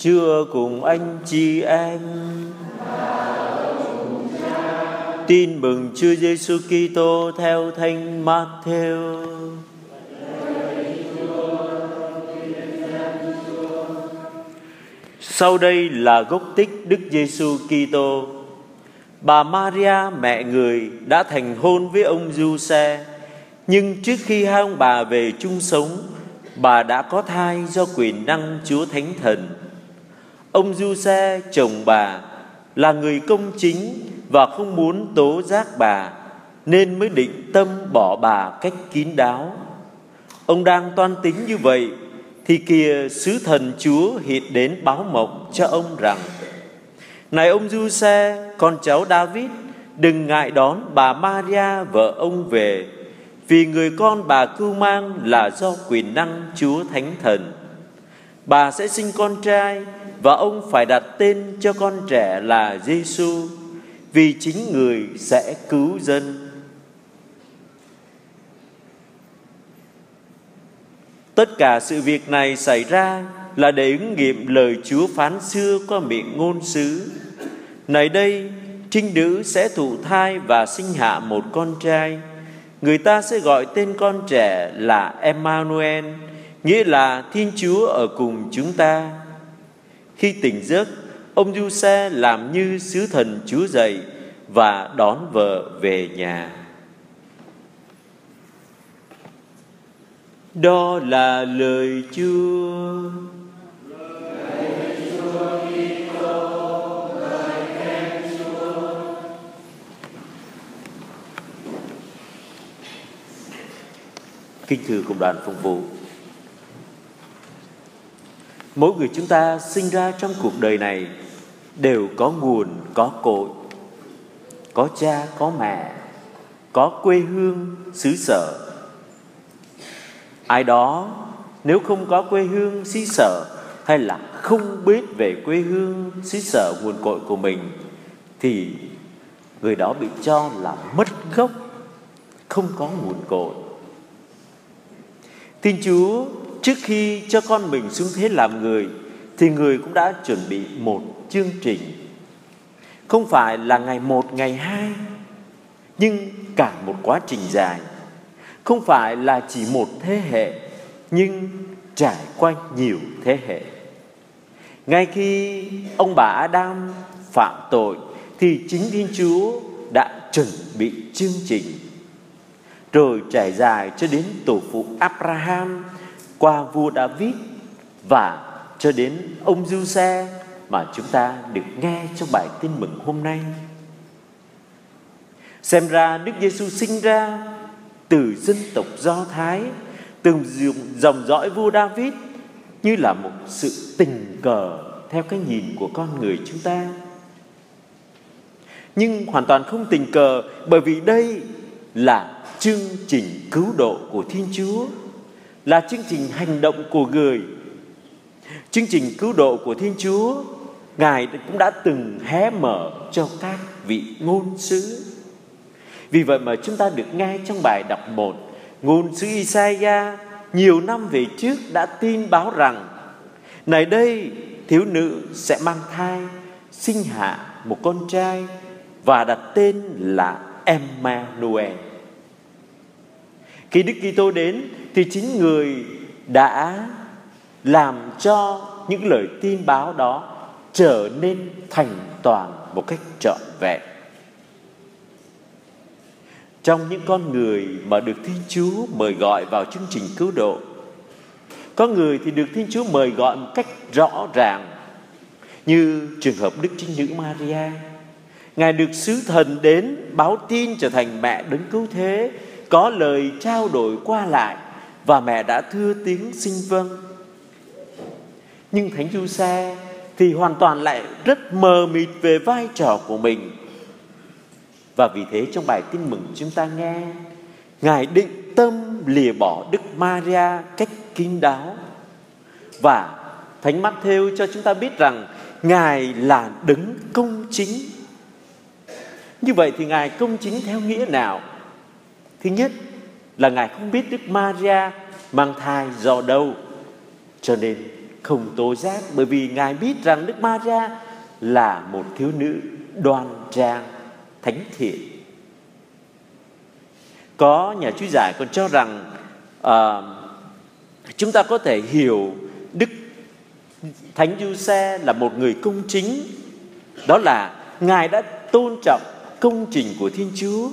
chưa cùng anh chị em. Tin mừng Chúa Giêsu Kitô theo Thánh Matthew. Sau đây là gốc tích Đức Giêsu Kitô. Bà Maria mẹ người đã thành hôn với ông Giuse, nhưng trước khi hai ông bà về chung sống, bà đã có thai do quyền năng Chúa Thánh Thần. Ông Giuse chồng bà là người công chính và không muốn tố giác bà nên mới định tâm bỏ bà cách kín đáo. Ông đang toan tính như vậy thì kìa sứ thần Chúa hiện đến báo mộng cho ông rằng Này ông Du Xe, con cháu David, đừng ngại đón bà Maria vợ ông về vì người con bà cưu mang là do quyền năng Chúa Thánh Thần. Bà sẽ sinh con trai và ông phải đặt tên cho con trẻ là Giêsu vì chính người sẽ cứu dân. Tất cả sự việc này xảy ra là để ứng nghiệm lời Chúa phán xưa qua miệng ngôn sứ. Này đây, trinh nữ sẽ thụ thai và sinh hạ một con trai. Người ta sẽ gọi tên con trẻ là Emmanuel, nghĩa là Thiên Chúa ở cùng chúng ta. Khi tỉnh giấc, ông Du Xe làm như sứ thần Chúa dậy và đón vợ về nhà. Đó là lời Chúa. Kính thưa công đoàn phục vụ Mỗi người chúng ta sinh ra trong cuộc đời này Đều có nguồn, có cội Có cha, có mẹ Có quê hương, xứ sở. Ai đó nếu không có quê hương xứ sở hay là không biết về quê hương xứ sở nguồn cội của mình thì người đó bị cho là mất gốc không có nguồn cội. Thiên Chúa trước khi cho con mình xuống thế làm người, thì người cũng đã chuẩn bị một chương trình. Không phải là ngày một, ngày hai, nhưng cả một quá trình dài. Không phải là chỉ một thế hệ, nhưng trải qua nhiều thế hệ. Ngay khi ông bà Adam phạm tội, thì chính Thiên Chúa đã chuẩn bị chương trình. Rồi trải dài cho đến tổ phụ Abraham qua vua David và cho đến ông Du-xe mà chúng ta được nghe trong bài tin mừng hôm nay. Xem ra Đức Giêsu sinh ra từ dân tộc Do Thái, từ dòng dõi vua David như là một sự tình cờ theo cái nhìn của con người chúng ta. Nhưng hoàn toàn không tình cờ bởi vì đây là chương trình cứu độ của Thiên Chúa, là chương trình hành động của người. Chương trình cứu độ của Thiên Chúa, Ngài cũng đã từng hé mở cho các vị ngôn sứ vì vậy mà chúng ta được nghe trong bài đọc một Ngôn sứ Isaiah nhiều năm về trước đã tin báo rằng Này đây thiếu nữ sẽ mang thai Sinh hạ một con trai Và đặt tên là Emmanuel khi Đức Kitô đến Thì chính người đã làm cho những lời tin báo đó trở nên thành toàn một cách trọn vẹn trong những con người mà được Thiên Chúa mời gọi vào chương trình cứu độ. Có người thì được Thiên Chúa mời gọi một cách rõ ràng như trường hợp Đức Trinh Nữ Maria. Ngài được sứ thần đến báo tin trở thành mẹ đấng cứu thế, có lời trao đổi qua lại và mẹ đã thưa tiếng xin vâng. Nhưng Thánh Du Xe thì hoàn toàn lại rất mờ mịt về vai trò của mình và vì thế trong bài tin mừng chúng ta nghe, Ngài định tâm lìa bỏ Đức Maria cách kín đáo Và Thánh Mắt theo cho chúng ta biết rằng Ngài là đứng công chính Như vậy thì Ngài công chính theo nghĩa nào? Thứ nhất là Ngài không biết Đức Maria mang thai do đâu Cho nên không tố giác bởi vì Ngài biết rằng Đức Maria là một thiếu nữ đoan trang, thánh thiện. Có nhà chú giải còn cho rằng uh, chúng ta có thể hiểu Đức Thánh Du Xe là một người công chính. Đó là Ngài đã tôn trọng công trình của Thiên Chúa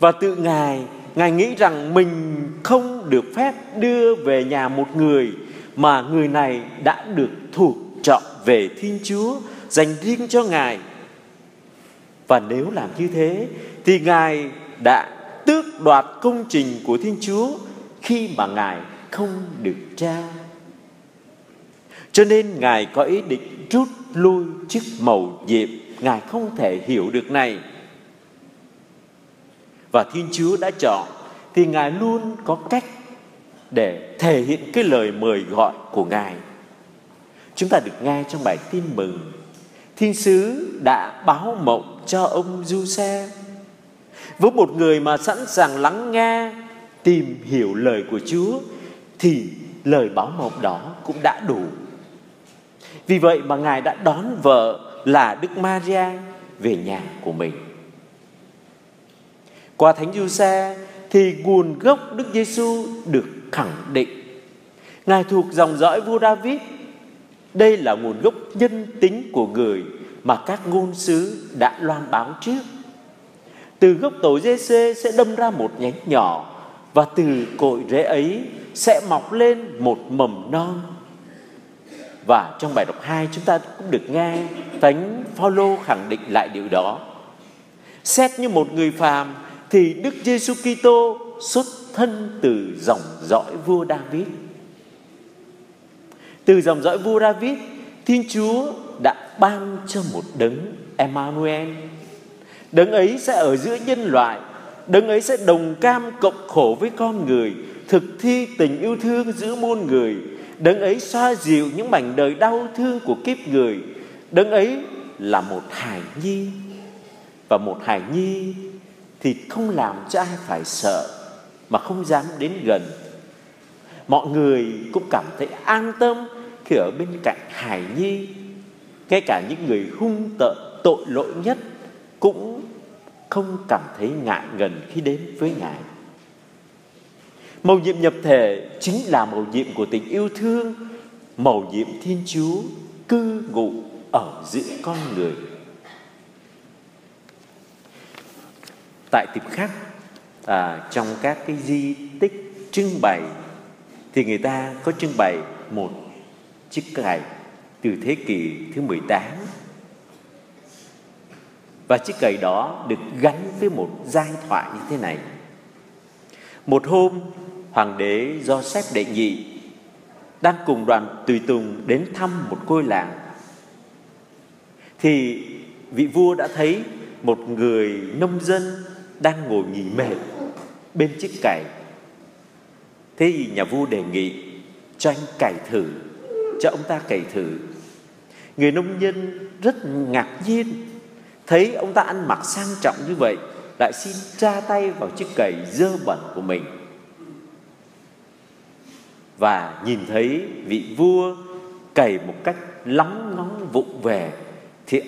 và tự Ngài Ngài nghĩ rằng mình không được phép đưa về nhà một người mà người này đã được thuộc trọng về Thiên Chúa dành riêng cho Ngài. Và nếu làm như thế, thì Ngài đã tước đoạt công trình của Thiên Chúa khi mà Ngài không được trao. Cho nên Ngài có ý định rút lui chức mầu nhiệm Ngài không thể hiểu được này và Thiên Chúa đã chọn, Thì Ngài luôn có cách Để thể hiện cái lời mời gọi của Ngài. Chúng ta được nghe trong bài tin mừng. Thiên sứ đã báo mộng cho ông Du Xe Với một người mà sẵn sàng lắng nghe, Tìm hiểu lời của Chúa, Thì lời báo mộng đó cũng đã đủ. Vì vậy mà Ngài đã đón vợ là Đức Maria về nhà của mình. Qua Thánh Du Xe thì nguồn gốc Đức Giêsu được khẳng định. Ngài thuộc dòng dõi vua David. Đây là nguồn gốc nhân tính của người mà các ngôn sứ đã loan báo trước. Từ gốc tổ Giê-xê sẽ đâm ra một nhánh nhỏ và từ cội rễ ấy sẽ mọc lên một mầm non và trong bài đọc 2 chúng ta cũng được nghe Thánh Phaolô khẳng định lại điều đó. Xét như một người phàm thì Đức Giêsu Kitô xuất thân từ dòng dõi vua David. Từ dòng dõi vua David, Thiên Chúa đã ban cho một đấng Emmanuel. Đấng ấy sẽ ở giữa nhân loại, đấng ấy sẽ đồng cam cộng khổ với con người, thực thi tình yêu thương giữa muôn người Đấng ấy xoa dịu những mảnh đời đau thương của kiếp người Đấng ấy là một hài nhi Và một hài nhi thì không làm cho ai phải sợ, Mà không dám đến gần. Mọi người cũng cảm thấy an tâm Khi ở bên cạnh Hải nhi. Ngay cả những người hung tợn tội lỗi nhất Cũng không cảm thấy ngại ngần khi đến với Ngài. Mầu nhiệm nhập thể chính là mầu nhiệm của tình yêu thương. Mầu nhiệm Thiên Chúa cư ngụ ở giữa con người. Tại tiệm khắc à, Trong các cái di tích trưng bày Thì người ta có trưng bày một chiếc cày Từ thế kỷ thứ 18 Và chiếc cày đó được gắn với một giai thoại như thế này. Một hôm hoàng đế do xếp đệ nhị đang cùng đoàn tùy tùng đến thăm một ngôi làng. Thì vị vua đã thấy một người nông dân đang ngồi nghỉ mệt bên chiếc cày. Thế thì nhà vua đề nghị cho anh cày thử, cho ông ta cày thử. Người nông dân rất ngạc nhiên, thấy ông ta ăn mặc sang trọng như vậy, lại xin tra tay vào chiếc cày dơ bẩn của mình. Và nhìn thấy vị vua cày một cách lóng ngóng vụng về, thì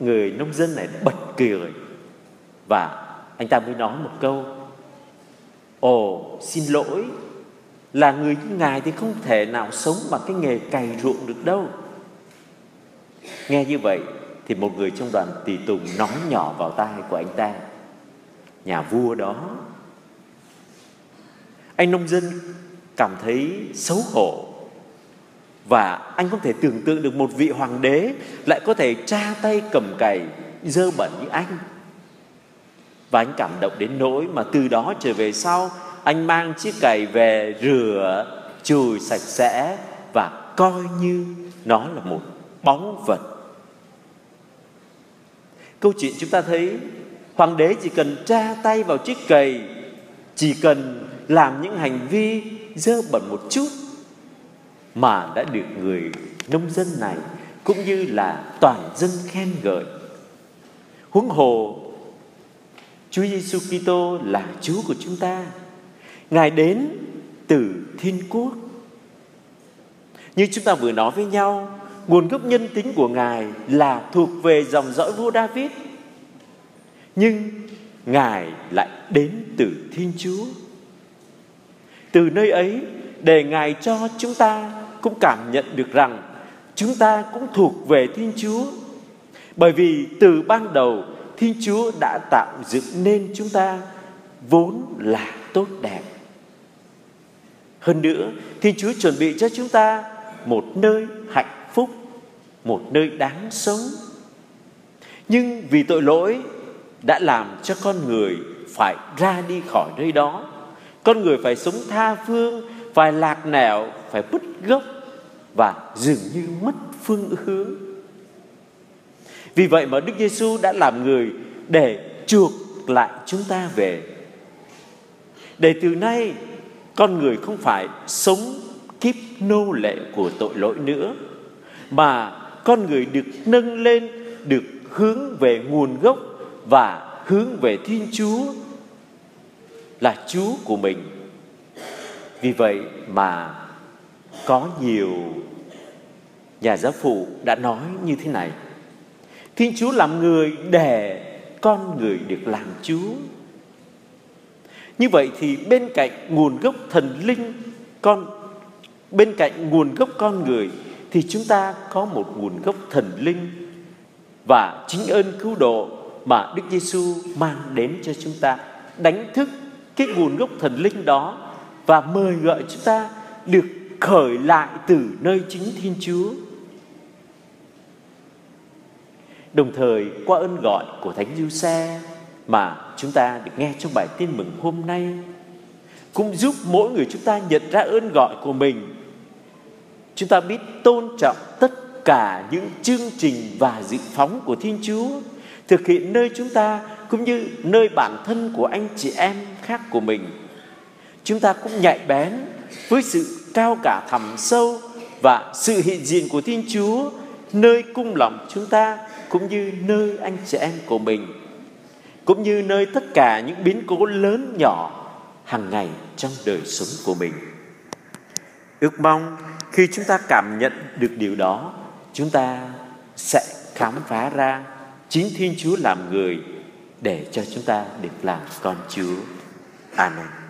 người nông dân này bật cười và anh ta mới nói một câu, ồ, xin lỗi, là người như ngài thì không thể nào sống bằng cái nghề cày ruộng được đâu. Nghe như vậy thì một người trong đoàn tùy tùng nói nhỏ vào tai của anh ta. Nhà vua đó, anh nông dân cảm thấy xấu hổ và anh không thể tưởng tượng được một vị hoàng đế lại có thể tra tay cầm cày, dơ bẩn như anh và anh cảm động đến nỗi mà từ đó trở về sau, anh mang chiếc cày về rửa, chùi sạch sẽ và coi như nó là một báu vật câu chuyện chúng ta thấy, hoàng đế chỉ cần tra tay vào chiếc cày chỉ cần làm những hành vi dơ bẩn một chút mà đã được người nông dân này cũng như là toàn dân khen ngợi. Huống hồ Chúa Giêsu Kitô là Chúa của chúng ta. Ngài đến từ thiên quốc. Như chúng ta vừa nói với nhau, nguồn gốc nhân tính của Ngài là thuộc về dòng dõi vua David. Nhưng Ngài lại đến từ Thiên Chúa. Từ nơi ấy để Ngài cho chúng ta cũng cảm nhận được rằng chúng ta cũng thuộc về Thiên Chúa. Bởi vì từ ban đầu Thiên Chúa đã tạo dựng nên chúng ta vốn là tốt đẹp. Hơn nữa, Thiên Chúa chuẩn bị cho chúng ta một nơi hạnh phúc, một nơi đáng sống. Nhưng vì tội lỗi đã làm cho con người phải ra đi khỏi nơi đó. Con người phải sống tha phương, phải lạc nẻo, phải bứt gốc và dường như mất phương hướng. Vì vậy mà Đức Giêsu đã làm người để chuộc lại chúng ta về. Để từ nay, con người không phải sống kiếp nô lệ của tội lỗi nữa, mà con người được nâng lên, được hướng về nguồn gốc và hướng về Thiên Chúa là Chúa của mình. Vì vậy mà có nhiều nhà giáo phụ đã nói như thế này. Thiên Chúa làm người để con người được làm Chúa. Như vậy thì bên cạnh nguồn gốc thần linh con, bên cạnh nguồn gốc con người thì chúng ta có một nguồn gốc thần linh và chính ơn cứu độ mà Đức Giêsu mang đến cho chúng ta đánh thức cái nguồn gốc thần linh đó và mời gọi chúng ta được khởi lại từ nơi chính Thiên Chúa. Đồng thời, qua ơn gọi của Thánh Du Xe mà chúng ta được nghe trong bài tin mừng hôm nay, cũng giúp mỗi người chúng ta nhận ra ơn gọi của mình. Chúng ta biết tôn trọng tất cả những chương trình và dự phóng của Thiên Chúa, thực hiện nơi chúng ta cũng như nơi bản thân của anh chị em khác của mình. Chúng ta cũng nhạy bén với sự cao cả thẳm sâu và sự hiện diện của Thiên Chúa nơi cung lòng chúng ta cũng như nơi anh chị em của mình cũng như nơi tất cả những biến cố lớn nhỏ hàng ngày trong đời sống của mình. Ước mong khi chúng ta cảm nhận được điều đó, chúng ta sẽ khám phá ra chính Thiên Chúa làm người để cho chúng ta được làm con Chúa. Amen.